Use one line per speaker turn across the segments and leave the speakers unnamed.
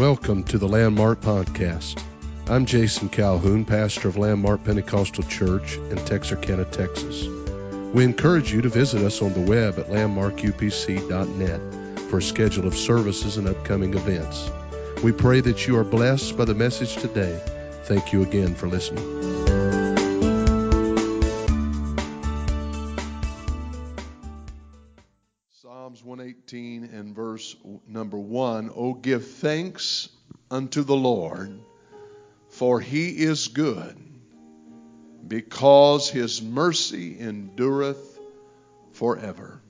Welcome to the Landmark Podcast. I'm Jason Calhoun, pastor of Landmark Pentecostal Church in Texarkana, Texas. We encourage you to visit us on the web at landmarkupc.net for a schedule of services and upcoming events. We pray that you are blessed by the message today. Thank you again for listening. Psalms 118 and verse number 1 Oh, give thanks unto the Lord, for he is good, because his mercy endureth forever.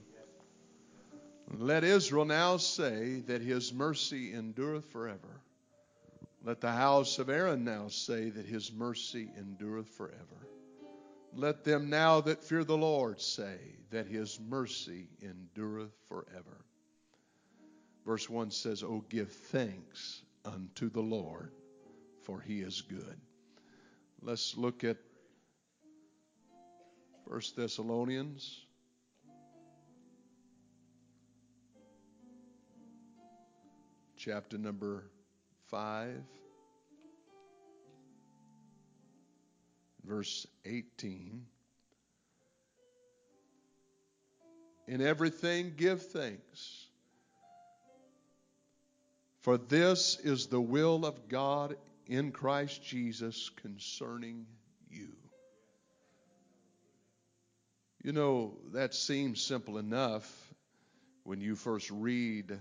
Let Israel now say that his mercy endureth forever. Let the house of Aaron now say that his mercy endureth forever. Let them now that fear the Lord say that his mercy endureth forever. Verse 1 says, Oh, give thanks unto the Lord, for he is good. Let's look at 1 Thessalonians. Chapter number 5. verse 18. In everything, give thanks. For this is the will of God in Christ Jesus concerning you. You know, that seems simple enough when you first read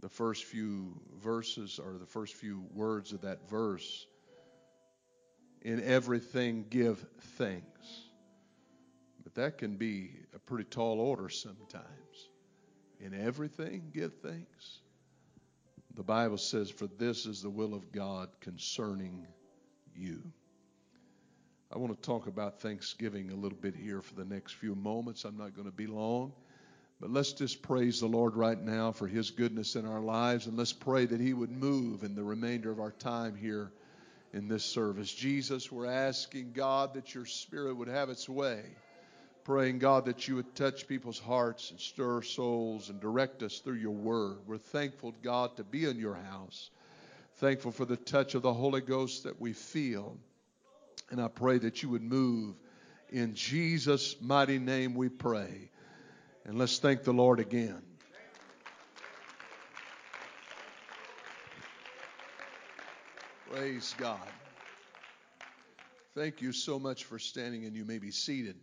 the first few verses or the first few words of that verse in everything give thanks. But that can be a pretty tall order sometimes. In everything give thanks. The Bible says, For this is the will of God concerning you. I want to talk about Thanksgiving a little bit here for the next few moments. I'm not going to be long. But let's just praise the Lord right now for His goodness in our lives, and let's pray that He would move in the remainder of our time here in this service. Jesus, we're asking God that your Spirit would have its way. Praying, God, that you would touch people's hearts and stir souls and direct us through your word. We're thankful, God, to be in your house. Thankful for the touch of the Holy Ghost that we feel. And I pray that you would move. In Jesus' mighty name we pray. And let's thank the Lord again. Praise God. Thank you so much for standing, and you may be seated.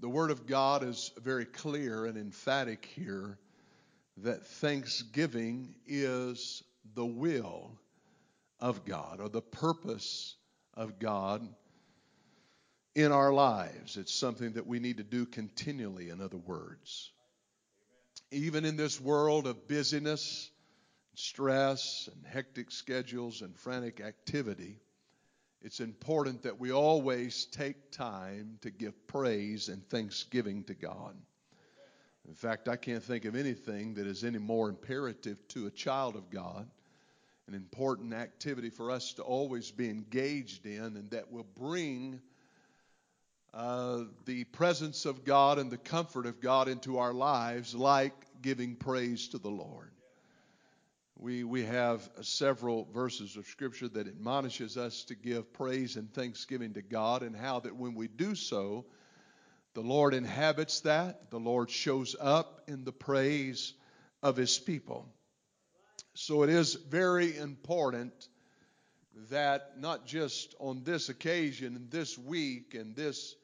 The Word of God is very clear and emphatic here that thanksgiving is the will of God or the purpose of God in our lives. It's something that we need to do continually, in other words. Even in this world of busyness, stress and hectic schedules and frantic activity, it's important that we always take time to give praise and thanksgiving to God. In fact, I can't think of anything that is any more imperative to a child of God, an important activity for us to always be engaged in, and that will bring uh, the presence of God and the comfort of God into our lives, like giving praise to the Lord. We, we have several verses of Scripture that admonishes us to give praise and thanksgiving to God, and how that when we do so, the Lord inhabits that. The Lord shows up in the praise of His people. So it is very important that not just on this occasion and this week and this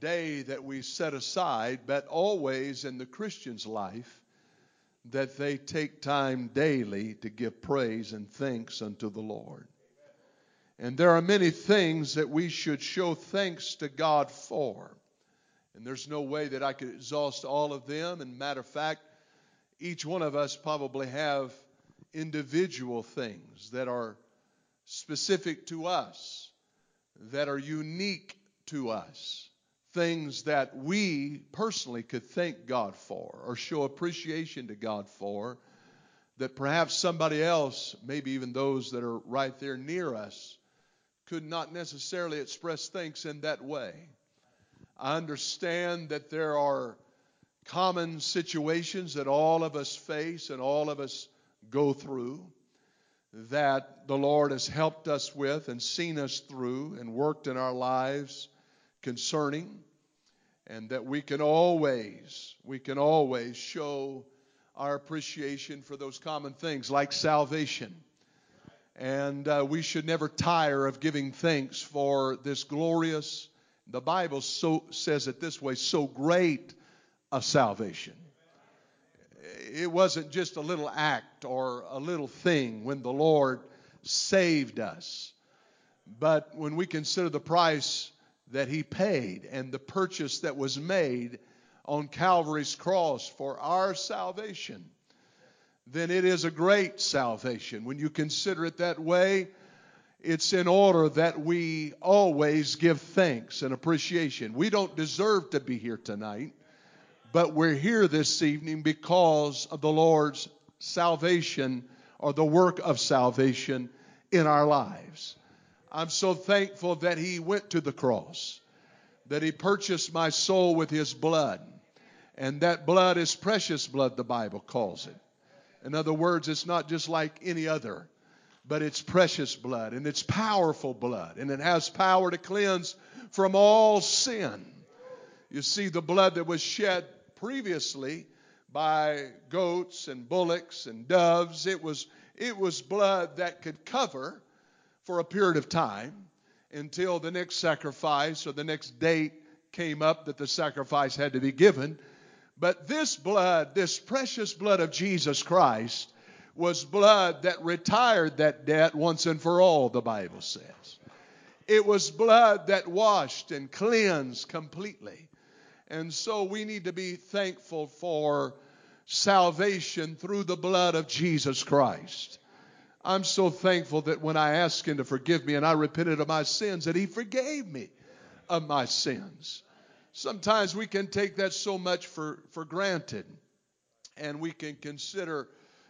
day that we set aside, but always in the Christian's life, that they take time daily to give praise and thanks unto the Lord. And there are many things that we should show thanks to God for. And there's no way that I could exhaust all of them. And matter of fact, each one of us probably have individual things that are specific to us, that are unique to us things that we personally could thank God for or show appreciation to God for that perhaps somebody else, maybe even those that are right there near us, could not necessarily express thanks in that way. I understand that there are common situations that all of us face and all of us go through that the Lord has helped us with and seen us through and worked in our lives concerning and that we can always we can always show our appreciation for those common things like salvation. And uh, we should never tire of giving thanks for this glorious the bible so says it this way so great a salvation. It wasn't just a little act or a little thing when the lord saved us but when we consider the price that he paid and the purchase that was made on Calvary's cross for our salvation, then it is a great salvation. When you consider it that way, it's in order that we always give thanks and appreciation. We don't deserve to be here tonight, but we're here this evening because of the Lord's salvation or the work of salvation in our lives. I'm so thankful that He went to the cross, that He purchased my soul with His blood. And that blood is precious blood, the Bible calls it. In other words, it's not just like any other, but it's precious blood and it's powerful blood and it has power to cleanse from all sin. You see, the blood that was shed previously by goats and bullocks and doves, it was, it was blood that could cover for a period of time until the next sacrifice or the next date came up that the sacrifice had to be given. But this blood, this precious blood of Jesus Christ, was blood that retired that debt once and for all, the Bible says. It was blood that washed and cleansed completely. And so we need to be thankful for salvation through the blood of Jesus Christ. I'm so thankful that when I asked Him to forgive me and I repented of my sins, that He forgave me of my sins. Sometimes we can take that so much for, for granted and we can consider,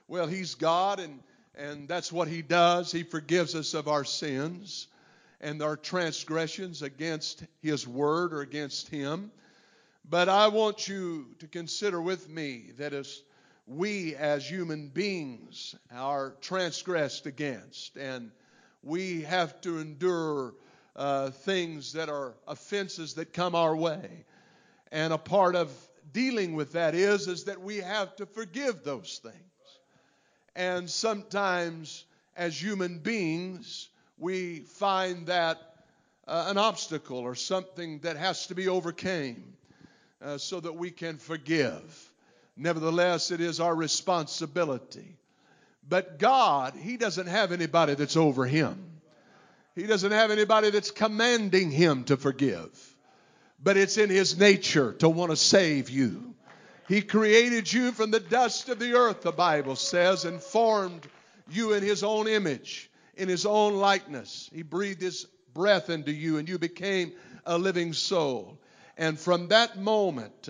well, He's God and, and that's what He does. He forgives us of our sins and our transgressions against His Word or against Him. But I want you to consider with me that as we as human beings are transgressed against, and we have to endure uh, things that are offenses that come our way. And a part of dealing with that is is that we have to forgive those things. And sometimes, as human beings, we find that uh, an obstacle or something that has to be overcame uh, so that we can forgive. Nevertheless, it is our responsibility. But God, He doesn't have anybody that's over Him. He doesn't have anybody that's commanding Him to forgive. But it's in His nature to want to save you. He created you from the dust of the earth, the Bible says, and formed you in His own image, in His own likeness. He breathed His breath into you, and you became a living soul. And from that moment,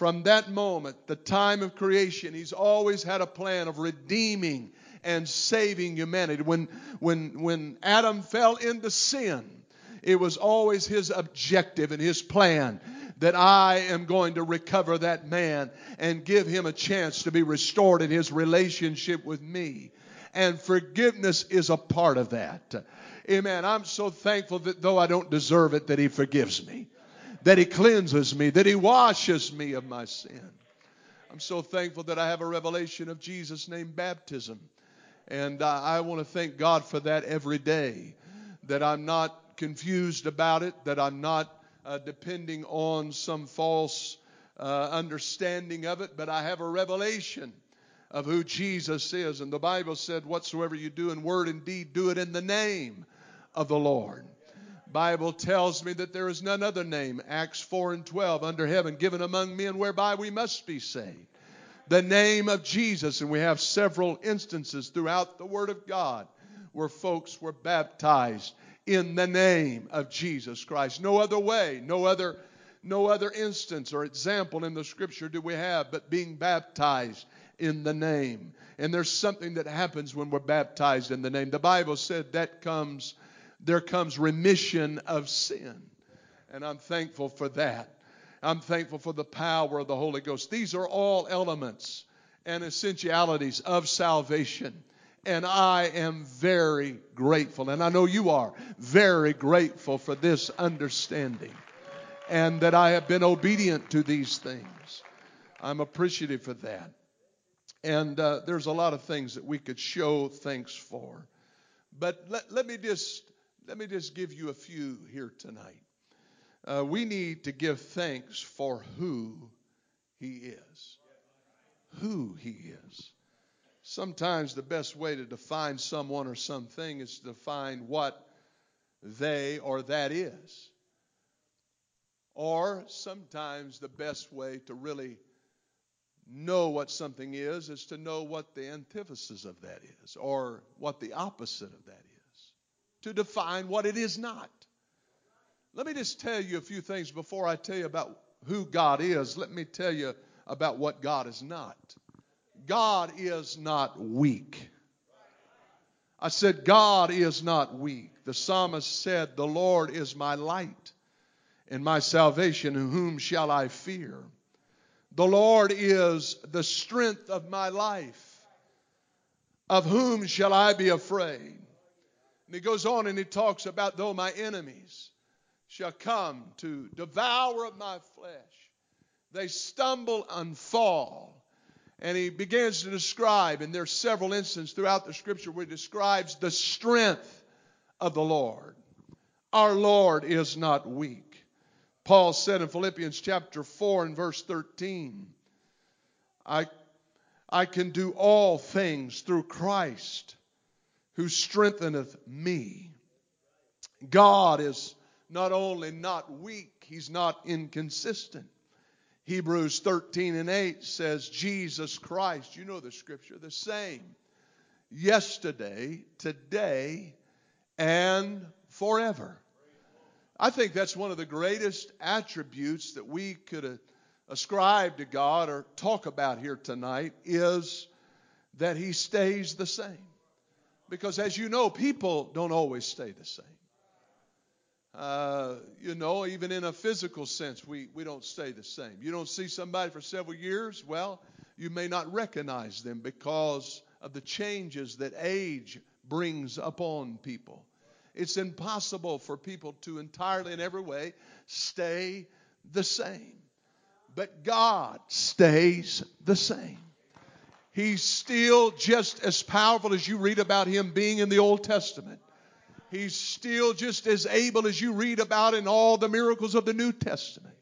from that moment, the time of creation, he's always had a plan of redeeming and saving humanity. When, when, when Adam fell into sin, it was always his objective and his plan that I am going to recover that man and give him a chance to be restored in his relationship with me. And forgiveness is a part of that. Amen. I'm so thankful that though I don't deserve it, that he forgives me that He cleanses me, that He washes me of my sin. I'm so thankful that I have a revelation of Jesus' name baptism. And uh, I want to thank God for that every day. That I'm not confused about it, that I'm not uh, depending on some false uh, understanding of it, but I have a revelation of who Jesus is. And the Bible said, Whatsoever you do in word and deed, do it in the name of the Lord. Bible tells me that there is none other name, Acts 4 and 12, under heaven given among men whereby we must be saved. The name of Jesus, and we have several instances throughout the Word of God where folks were baptized in the name of Jesus Christ. No other way, no other, no other instance or example in the Scripture do we have but being baptized in the name. And there's something that happens when we're baptized in the name. The Bible said that comes there comes remission of sin. And I'm thankful for that. I'm thankful for the power of the Holy Ghost. These are all elements and essentialities of salvation. And I am very grateful, and I know you are very grateful for this understanding and that I have been obedient to these things. I'm appreciative for that. And uh, there's a lot of things that we could show thanks for. But let, let, me, just, let me just give you a few here tonight. Uh, we need to give thanks for who He is. Who He is. Sometimes the best way to define someone or something is to define what they or that is. Or sometimes the best way to really know what something is is to know what the antithesis of that is, or what the opposite of that is, to define what it is not. Let me just tell you a few things before I tell you about who God is. Let me tell you about what God is not. God is not weak. I said, God is not weak. The psalmist said, The Lord is my light and my salvation, whom shall I fear? The Lord is the strength of my life. Of whom shall I be afraid? And he goes on and he talks about, though my enemies shall come to devour my flesh, they stumble and fall and he begins to describe, and there's several instances throughout the scripture where he describes the strength of the Lord. Our Lord is not weak. Paul said in Philippians chapter 4 and verse 13, I, I can do all things through Christ who strengtheneth me. God is not only not weak, he's not inconsistent. Hebrews 13 and 8 says, Jesus Christ, you know the scripture, the same yesterday, today, and forever. I think that's one of the greatest attributes that we could ascribe to God or talk about here tonight is that He stays the same. Because as you know, people don't always stay the same. Uh, you know, even in a physical sense, we, we don't stay the same. You don't see somebody for several years, well, you may not recognize them because of the changes that age brings upon people. It's impossible for people to entirely, in every way, stay the same. But God stays the same. He's still just as powerful as you read about him being in the Old Testament. He's still just as able as you read about in all the miracles of the New Testament.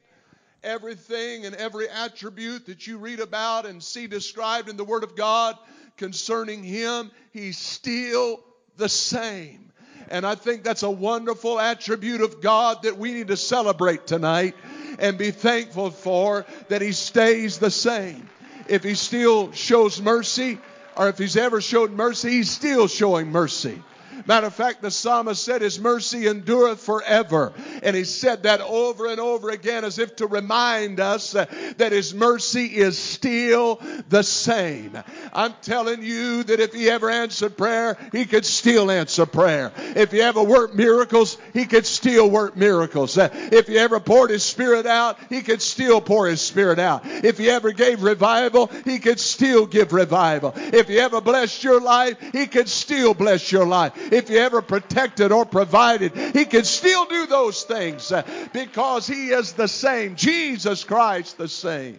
Everything and every attribute that you read about and see described in the Word of God concerning Him, He's still the same. And I think that's a wonderful attribute of God that we need to celebrate tonight and be thankful for that He stays the same. If He still shows mercy, or if He's ever showed mercy, He's still showing mercy. Matter of fact, the psalmist said, His mercy endureth forever. And he said that over and over again as if to remind us that His mercy is still the same. I'm telling you that if He ever answered prayer, He could still answer prayer. If He ever worked miracles, He could still work miracles. If He ever poured His Spirit out, He could still pour His Spirit out. If He ever gave revival, He could still give revival. If He ever blessed your life, He could still bless your life if you ever protected or provided, He can still do those things uh, because He is the same. Jesus Christ, the same.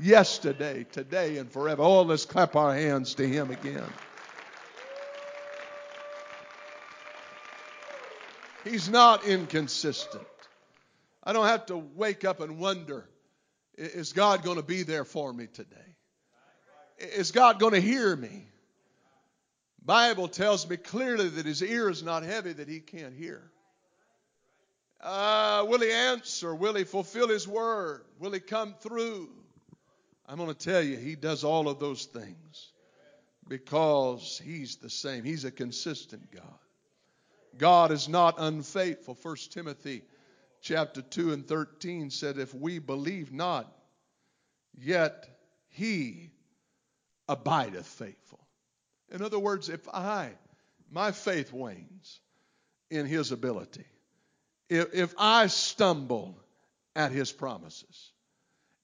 Yesterday, today, and forever. Oh, let's clap our hands to Him again. He's not inconsistent. I don't have to wake up and wonder is God going to be there for me today? Is God going to hear me? Bible tells me clearly that his ear is not heavy that he can't hear. Uh, will he answer? Will he fulfill his word? Will he come through? I'm going to tell you, he does all of those things because he's the same. He's a consistent God. God is not unfaithful. 1 Timothy chapter 2 and 13 said, If we believe not, yet he abideth faithful. In other words, if I, my faith wanes in his ability, if, if I stumble at his promises.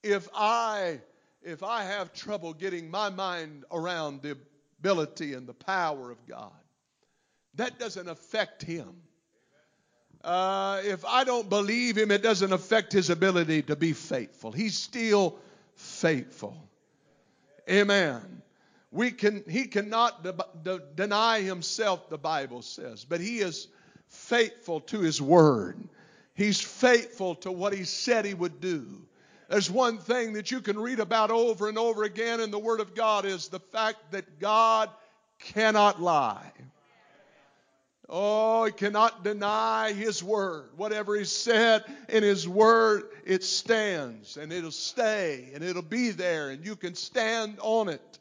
If I if I have trouble getting my mind around the ability and the power of God, that doesn't affect him. Uh, if I don't believe him, it doesn't affect his ability to be faithful. He's still faithful. Amen. We can, he cannot de- de- deny himself, the Bible says, but he is faithful to his word. He's faithful to what he said he would do. There's one thing that you can read about over and over again in the Word of God is the fact that God cannot lie. Oh, he cannot deny his word. Whatever he said in his word, it stands and it'll stay and it'll be there and you can stand on it.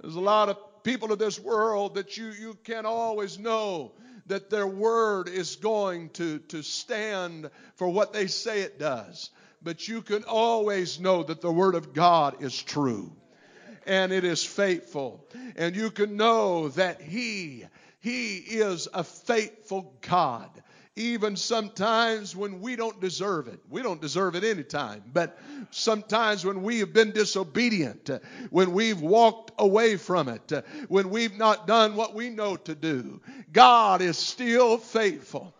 There's a lot of people of this world that you, you can't always know that their word is going to, to stand for what they say it does. But you can always know that the word of God is true and it is faithful. And you can know that He, He is a faithful God. Even sometimes when we don't deserve it. We don't deserve it any time. But sometimes when we have been disobedient, when we've walked away from it, when we've not done what we know to do, God is still faithful.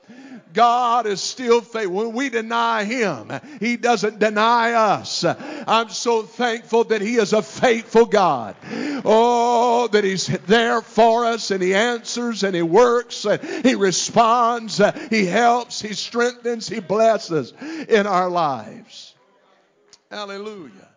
God is still faithful. When we deny Him, He doesn't deny us. I'm so thankful that He is a faithful God. Oh, that He's there for us and He answers and He works and He responds, He helps, He strengthens, He blesses in our lives. Hallelujah.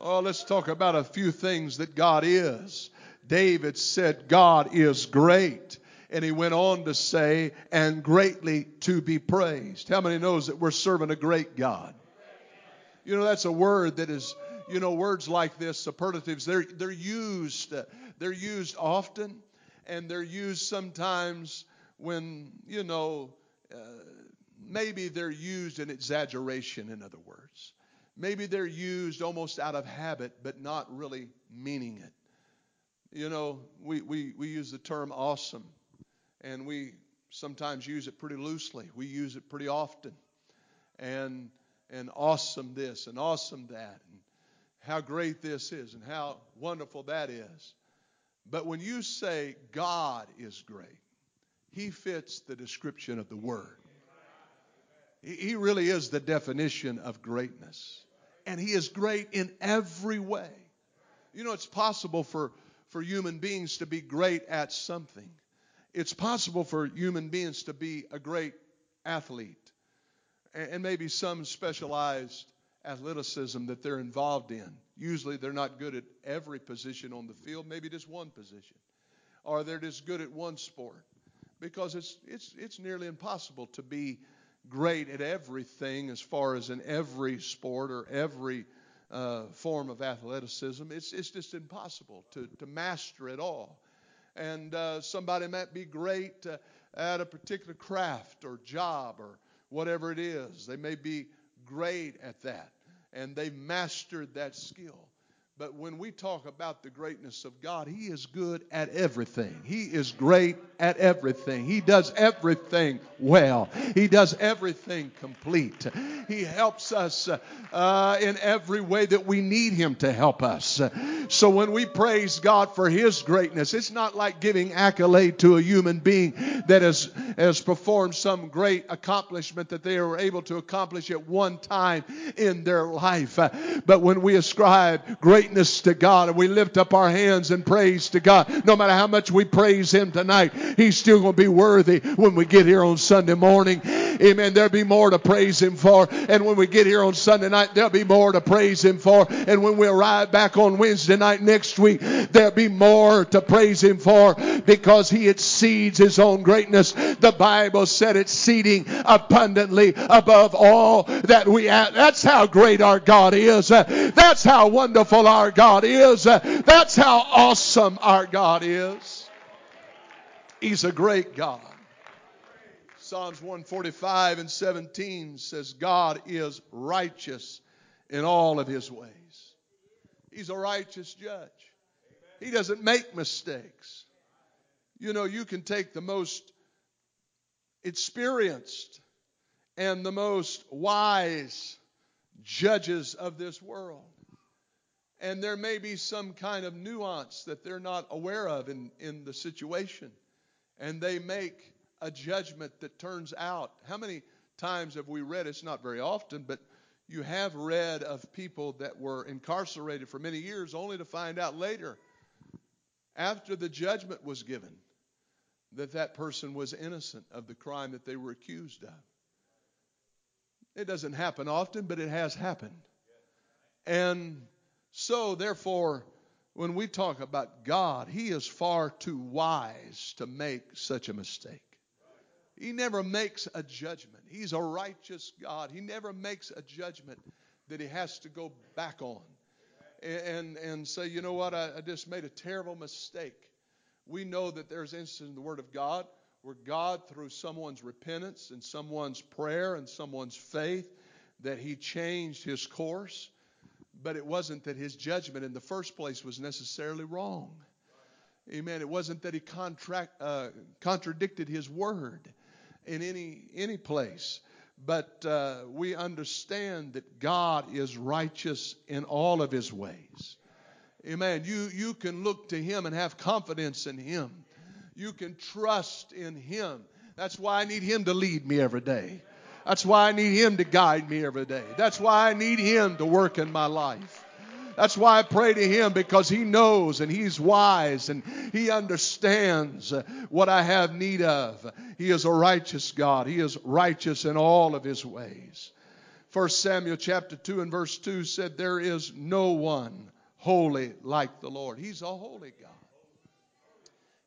Oh, let's talk about a few things that God is. David said, God is great. And he went on to say, and greatly to be praised. How many knows that we're serving a great God? You know, that's a word that is, you know, words like this, superlatives, they're, they're used, uh, they're used often, and they're used sometimes when, you know, uh, maybe they're used in exaggeration, in other words. Maybe they're used almost out of habit, but not really meaning it. You know, we, we, we use the term awesome, and we sometimes use it pretty loosely. We use it pretty often. And, and awesome this and awesome that, and how great this is, and how wonderful that is. But when you say God is great, He fits the description of the Word. He really is the definition of greatness. And He is great in every way. You know, it's possible for, for human beings to be great at something. It's possible for human beings to be a great athlete. And, maybe some specialized athleticism that they're involved in. Usually they're not good at every position on the field, maybe just one position. Or they're just good at one sport. Because it's, it's, it's nearly impossible to be great at everything as far as in every sport or every uh, form of athleticism. It's, it's just impossible to, to master it all. And uh, somebody might be great uh, at a particular craft or job or whatever it is. They may be great at that and they've mastered that skill. But when we talk about the greatness of God, He is good at everything. He is great at everything. He does everything well. He does everything complete. He helps us uh, in every way that we need Him to help us. So when we praise God for His greatness, it's not like giving accolade to a human being that has, has performed some great accomplishment that they were able to accomplish at one time in their life. But when we ascribe great greatness to God and we lift up our hands and praise to God, no matter how much we praise Him tonight, He's still going to be worthy when we get here on Sunday morning. Amen. There'll be more to praise Him for. And when we get here on Sunday night, there'll be more to praise Him for. And when we arrive back on Wednesday night next week, there'll be more to praise Him for because He exceeds His own greatness. The Bible said it's exceeding abundantly above all that we have. That's how great our God is. That's how wonderful our God is. That's how awesome our God is. He's a great God. Psalms 145 and 17 says, God is righteous in all of his ways. He's a righteous judge. He doesn't make mistakes. You know, you can take the most experienced and the most wise judges of this world. And there may be some kind of nuance that they're not aware of in, in the situation. And they make a judgment that turns out. How many times have we read? It's not very often, but you have read of people that were incarcerated for many years only to find out later, after the judgment was given, that that person was innocent of the crime that they were accused of. It doesn't happen often, but it has happened. And so, therefore, when we talk about God, He is far too wise to make such a mistake. He never makes a judgment. He's a righteous God. He never makes a judgment that He has to go back on and, and say, you know what, I, I just made a terrible mistake. We know that there's instances in the Word of God where God, through someone's repentance and someone's prayer and someone's faith, that He changed His course. But it wasn't that His judgment in the first place was necessarily wrong. Amen. It wasn't that He contract, uh, contradicted His word in any any place. But uh, we understand that God is righteous in all of His ways. Amen. You you can look to Him and have confidence in Him. You can trust in Him. That's why I need Him to lead me every day. That's why I need Him to guide me every day. That's why I need Him to work in my life. That's why I pray to Him because He knows and He's wise and He understands what I have need of. He is a righteous God. He is righteous in all of His ways. 1 Samuel chapter 2 and verse 2 said, There is no one holy like the Lord. He's a holy God.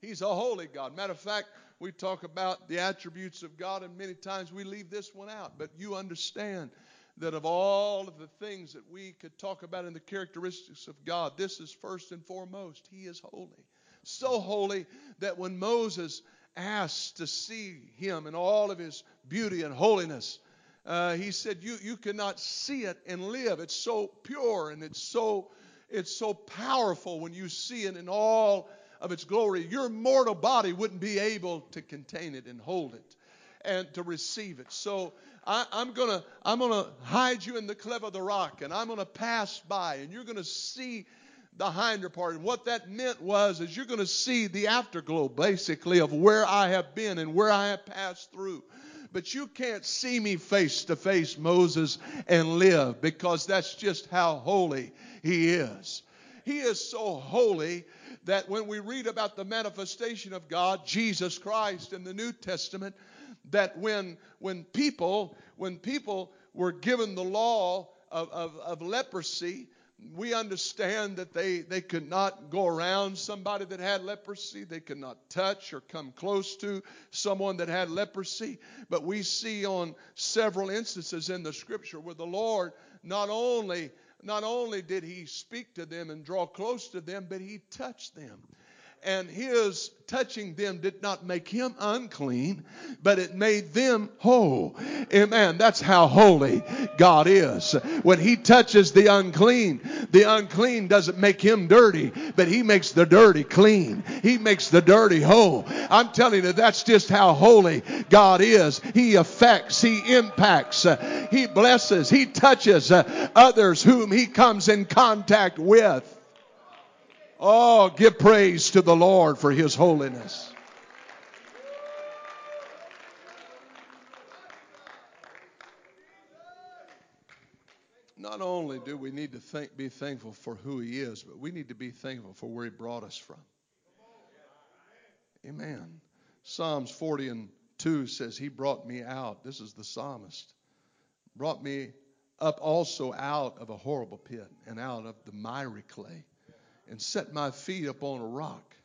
He's a holy God. Matter of fact, we talk about the attributes of God, and many times we leave this one out. But you understand that of all of the things that we could talk about in the characteristics of God, this is first and foremost. He is holy. So holy that when Moses asked to see him in all of his beauty and holiness, uh, he said, you, you cannot see it and live. It's so pure and it's so, it's so powerful when you see it in all of its glory. Your mortal body wouldn't be able to contain it and hold it and to receive it. So I, am gonna I'm gonna hide you in the cleft of the rock, and I'm gonna pass by, and you're gonna see the hinder part. And what that meant was is you're gonna see the afterglow, basically, of where I have been and where I have passed through. But you can't see me face to face, Moses, and live because that's just how holy he is. He is so holy that when we read about the manifestation of God, Jesus Christ in the New Testament, that when when people when people were given the law of, of, of leprosy, we understand that they, they could not go around somebody that had leprosy. They could not touch or come close to someone that had leprosy. But we see on several instances in the scripture where the Lord not only not only did he speak to them and draw close to them, but he touched them and his touching them did not make him unclean, but it made them whole. Amen. That's how holy God is. When he touches the unclean, the unclean doesn't make him dirty, but he makes the dirty clean. He makes the dirty whole. I'm telling you, that's just how holy God is. He affects, he impacts, uh, he blesses, he touches uh, others whom he comes in contact with. Oh, give praise to the Lord for his holiness. Not only do we need to think, be thankful for who he is, but we need to be thankful for where he brought us from. Amen. Psalms 40 and 2 says, He brought me out. This is the psalmist. Brought me up also out of a horrible pit and out of the miry clay and set my feet upon a rock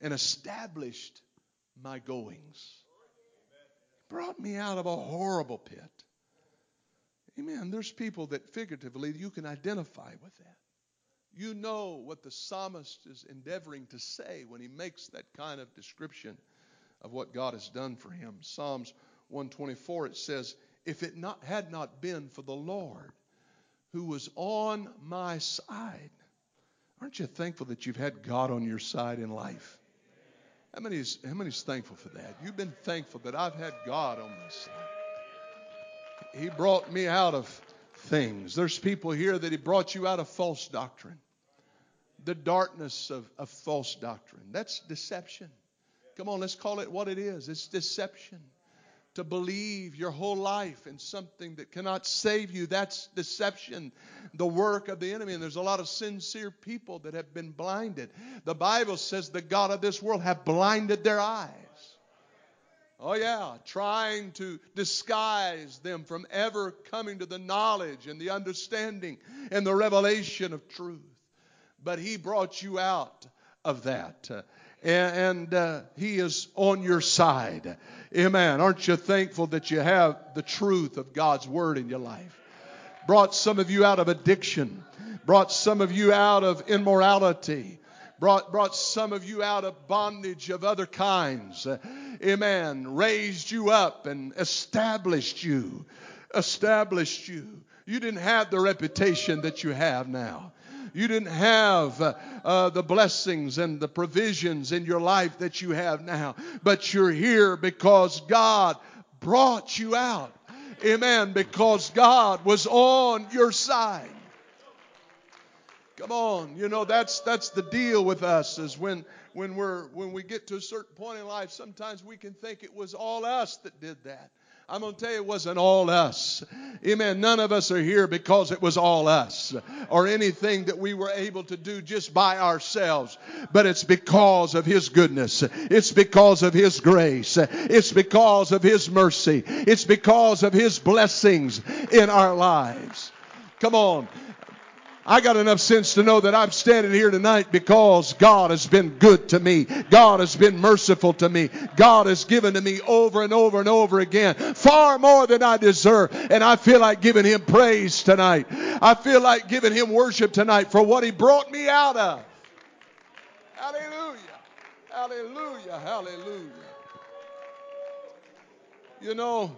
and established my goings. He Brought me out of a horrible pit. Amen. There's people that figuratively you can identify with that. You know what the psalmist is endeavoring to say when he makes that kind of description of what God has done for him. Psalms 124 it says, "If it not had not been for the Lord who was on my side, Aren't you thankful that you've had God on your side in life? How many is, how thankful for that? You've been thankful that I've had God on my side. He brought me out of things. There's people here that He brought you out of false doctrine, the darkness of, of false doctrine. That's deception. Come on, let's call it what it is it's deception. To believe your whole life in something that cannot save you, that's deception, the work of the enemy. And there's a lot of sincere people that have been blinded. The Bible says the God of this world have blinded their eyes. Oh, yeah, trying to disguise them from ever coming to the knowledge and the understanding and the revelation of truth. But He brought you out of that. And, uh, He is on your side. Amen. Aren't you thankful that you have the truth of God's Word in your life? Brought some of you out of addiction, brought some of you out of immorality brought, brought some of you out of bondage of other kinds. Amen. Raised you up and established you. Established you. You didn't have the reputation that you have now. You didn't have uh, uh, the blessings and the provisions in your life that you have now. But you're here because God brought you out. Amen. Because God was on your side. Come on, you know that's that's the deal with us is when when we're when we get to a certain point in life, sometimes we can think it was all us that did that. I'm going to tell you, it wasn't all us. Amen. None of us are here because it was all us or anything that we were able to do just by ourselves. But it's because of His goodness. It's because of His grace. It's because of His mercy. It's because of His blessings in our lives. Come on. I got enough sense to know that I'm standing here tonight because God has been good to me. God has been merciful to me. God has given to me over and over and over again, far more than I deserve. And I feel like giving Him praise tonight. I feel like giving Him worship tonight for what He brought me out of. Hallelujah. Hallelujah. Hallelujah. You know,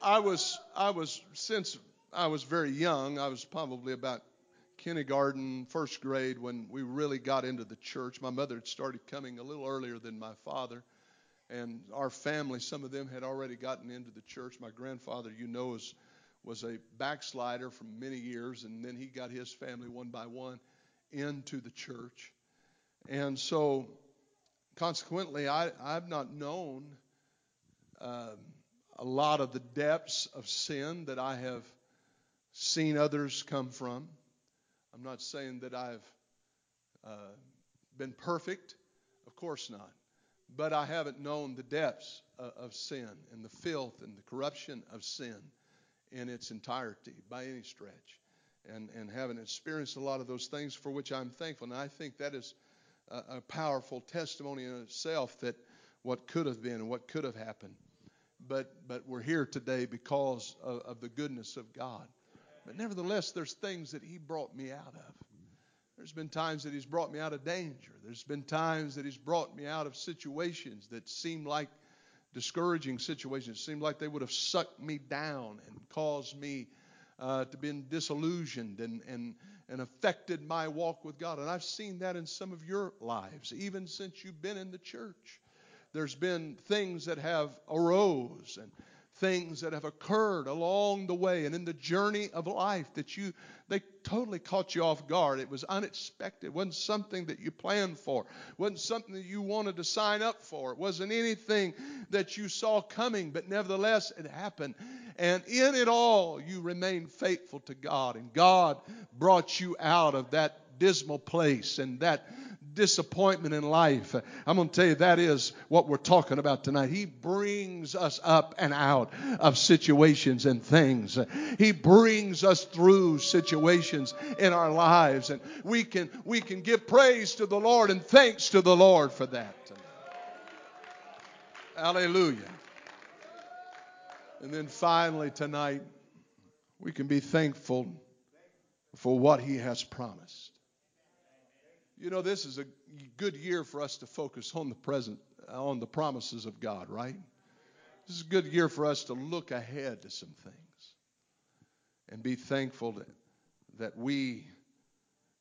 I was I was since I was very young. I was probably about kindergarten, first grade when we really got into the church. My mother had started coming a little earlier than my father. And our family, some of them had already gotten into the church. My grandfather, you know, was, a backslider for many years, and then he got his family one by one into the church. And so, consequently, I, I've not known um, a lot of the depths of sin that I have seen others come from. I'm not saying that I've uh, been perfect, of course not. But I haven't known the depths of, of sin and the filth and the corruption of sin in its entirety by any stretch. And, and haven't experienced a lot of those things for which I'm thankful. And I think that is a, a powerful testimony in itself that what could have been and what could have happened. But, but we're here today because of, of the goodness of God. But nevertheless, there's things that He brought me out of. There's been times that He's brought me out of danger. There's been times that He's brought me out of situations that seem like discouraging situations. It seemed like they would have sucked me down and caused me uh, to be disillusioned and, and, and affected my walk with God. And I've seen that in some of your lives, even since you've been in the church. There's been things that have arose and things that have occurred along the way and in the journey of life that you they totally caught you off guard. It was unexpected. It wasn't something that you planned for. It wasn't something that you wanted to sign up for. It wasn't anything that you saw coming but nevertheless it happened. And in it all you remained faithful to god and god brought you out of that dismal place and that disappointment in life. I'm going to tell you that is what we're talking about tonight. He brings us up and out of situations and things. He brings us through situations in our lives and we can we can give praise to the Lord and thanks to the Lord for that. Hallelujah. And then finally tonight we can be thankful for what he has promised. You know, this is a good year for us to focus on the present, on the promises of God, right? This is a good year for us to look ahead to some things and be thankful that, that we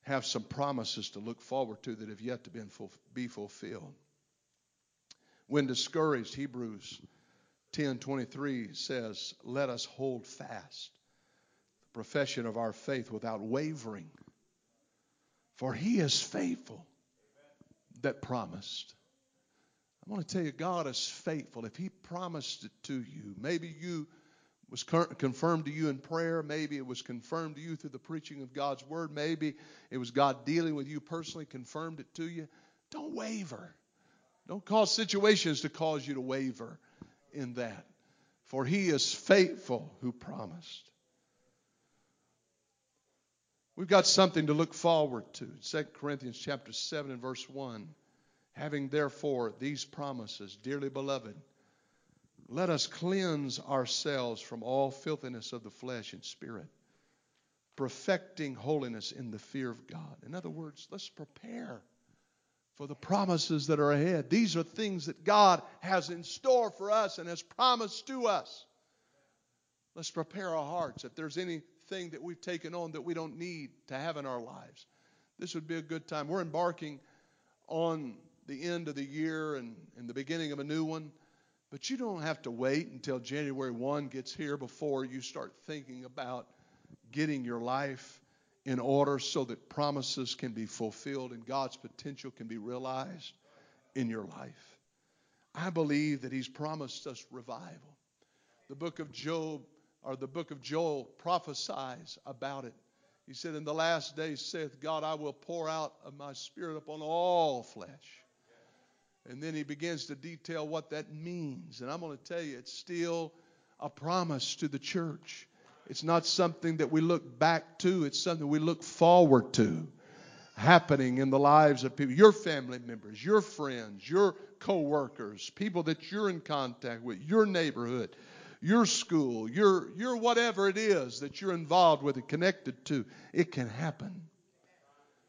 have some promises to look forward to that have yet to be fulfilled. When discouraged, Hebrews 10:23 says, "Let us hold fast the profession of our faith without wavering, for he is faithful that promised." I want to tell you God is faithful. If he promised it to you, maybe you was confirmed to you in prayer, maybe it was confirmed to you through the preaching of God's word, maybe it was God dealing with you personally confirmed it to you. Don't waver. Don't cause situations to cause you to waver in that. For he is faithful who promised. We've got something to look forward to. 2 Corinthians chapter 7 and verse 1. Having therefore these promises, dearly beloved, let us cleanse ourselves from all filthiness of the flesh and spirit, perfecting holiness in the fear of God. In other words, let's prepare for the promises that are ahead. These are things that God has in store for us and has promised to us. Let's prepare our hearts. If there's anything that we've taken on that we don't need to have in our lives, this would be a good time. We're embarking on the end of the year and, and the beginning of a new one, but you don't have to wait until January 1 gets here before you start thinking about getting your life in order so that promises can be fulfilled and God's potential can be realized in your life. I believe that He's promised us revival. The book of Job or the book of Joel prophesies about it. He said, In the last days, saith God, I will pour out of my spirit upon all flesh. And then he begins to detail what that means. And I'm going to tell you, it's still a promise to the church. It's not something that we look back to, it's something we look forward to happening in the lives of people, your family members, your friends, your co-workers, people that you're in contact with, your neighborhood, your school, your your whatever it is that you're involved with and connected to, it can happen.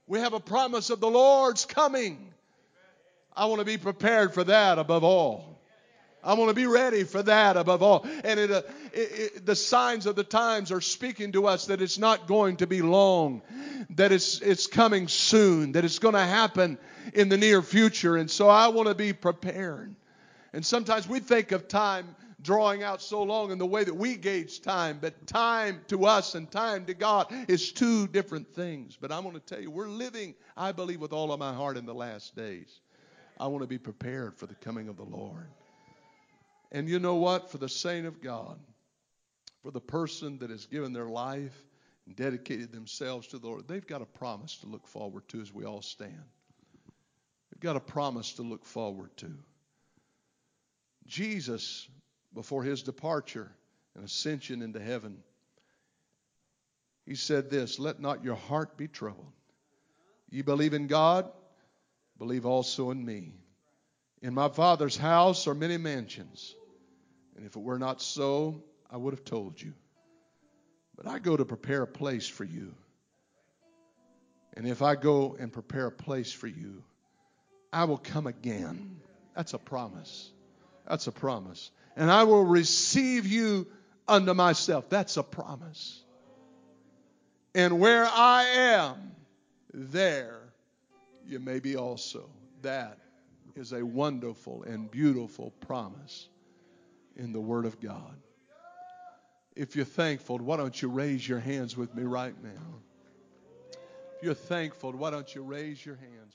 We have a promise of the Lord's coming. I want to be prepared for that above all. I want to be ready for that above all. And it, uh, it, it, the signs of the times are speaking to us that it's not going to be long, that it's, it's coming soon, that it's going to happen in the near future. And so I want to be prepared. And sometimes we think of time drawing out so long in the way that we gauge time, but time to us and time to God is two different things. But I'm going to tell you, we're living, I believe, with all of my heart in the last days. I want to be prepared for the coming of the Lord. And you know what? For the saint of God, for the person that has given their life and dedicated themselves to the Lord, they've got a promise to look forward to as we all stand. They've got a promise to look forward to. Jesus, before his departure and ascension into heaven, he said this Let not your heart be troubled. You believe in God, believe also in me. In my Father's house are many mansions. And if it were not so, I would have told you. But I go to prepare a place for you. And if I go and prepare a place for you, I will come again. That's a promise. That's a promise. And I will receive you unto myself. That's a promise. And where I am, there you may be also. That is a wonderful and beautiful promise in the Word of God. If you're thankful, why don't you raise your hands with me right now? If you're thankful, why don't you raise your hands